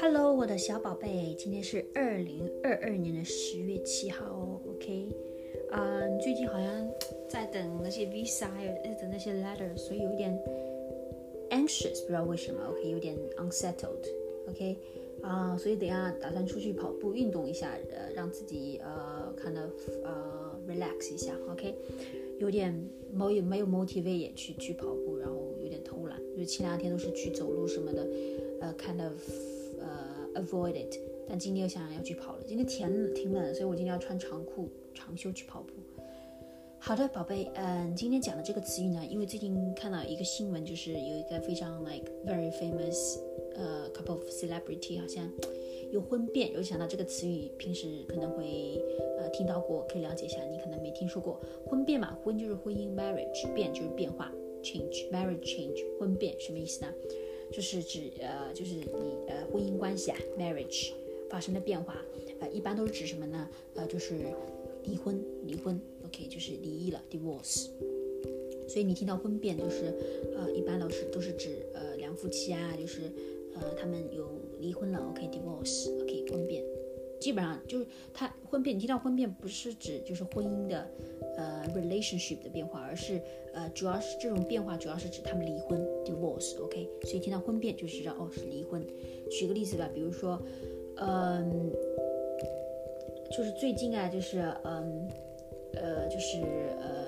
Hello，我的小宝贝，今天是二零二二年的十月七号哦，OK？嗯，最近好像在等那些 visa，还有在等那些 letter，所以有点 anxious，不知道为什么，OK？有点 unsettled，OK？啊，所以等下打算出去跑步运动一下，呃，让自己呃，kind of 呃 relax 一下，OK？有点没有没有 motivate 去去跑步，然后有点偷懒，就是前两天都是去走路什么的，呃，kind of 呃 avoid it，但今天又想要去跑了。今天天挺冷，所以我今天要穿长裤长袖去跑步。好的，宝贝，嗯，今天讲的这个词语呢，因为最近看到一个新闻，就是有一个非常 like very famous 呃 couple of celebrity 好像有婚变，有想到这个词语，平时可能会呃。听到过，可以了解一下。你可能没听说过婚变嘛？婚就是婚姻，marriage 变就是变化，change，marriage change，婚变什么意思呢？就是指呃，就是你呃婚姻关系啊，marriage 发生的变化，呃，一般都是指什么呢？呃，就是离婚，离婚，OK，就是离异了，divorce。所以你听到婚变，就是呃，一般都是都是指呃两夫妻啊，就是呃他们有离婚了，OK，divorce，OK，婚变。基本上就是他婚变，你听到婚变不是指就是婚姻的呃 relationship 的变化，而是呃主要是这种变化主要是指他们离婚 divorce，OK，所以听到婚变就是知道哦是离婚。举个例子吧，比如说，嗯，就是最近啊，就是嗯呃就是呃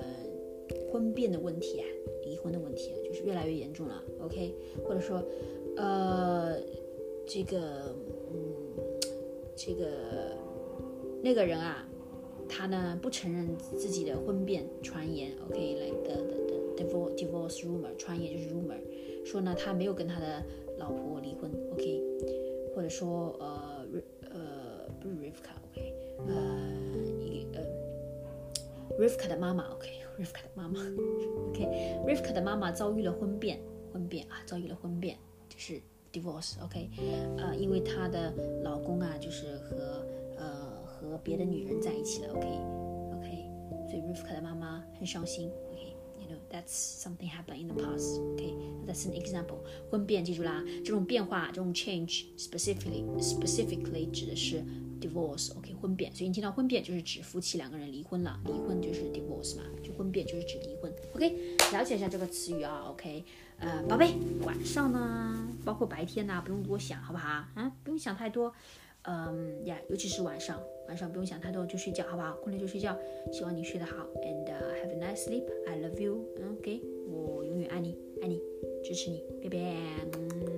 婚变的问题啊，离婚的问题啊，就是越来越严重了，OK，或者说呃这个嗯。这个那个人啊，他呢不承认自己的婚变传言，OK，like the the divorce divorce rumor，传言就是 rumor，说呢他没有跟他的老婆离婚，OK，或者说呃呃不是 Rivka，OK，呃一呃 Rivka 的妈妈，OK，Rivka 的妈妈，OK，Rivka 的妈妈遭遇了婚变，婚变啊，遭遇了婚变，就是。divorce，OK，呃，因为她的老公啊，就是和呃和别的女人在一起了，OK，OK，所以 Rivka 的妈妈很伤心，OK，you know that's something happened in the past，OK，that's an example。婚变，记住啦，这种变化，这种 change，specifically specifically 指的是 divorce，OK，婚变。所以你听到婚变，就是指夫妻两个人离婚了，离婚就是 divorce 嘛，就婚变就是指离婚，OK，了解一下这个词语啊，OK。呃，宝贝，晚上呢，包括白天呢，不用多想，好不好啊？不用想太多，嗯呀，尤其是晚上，晚上不用想太多，就睡觉，好不好？困了就睡觉，希望你睡得好，and have a nice sleep. I love you. OK，我永远爱你，爱你，支持你，拜拜。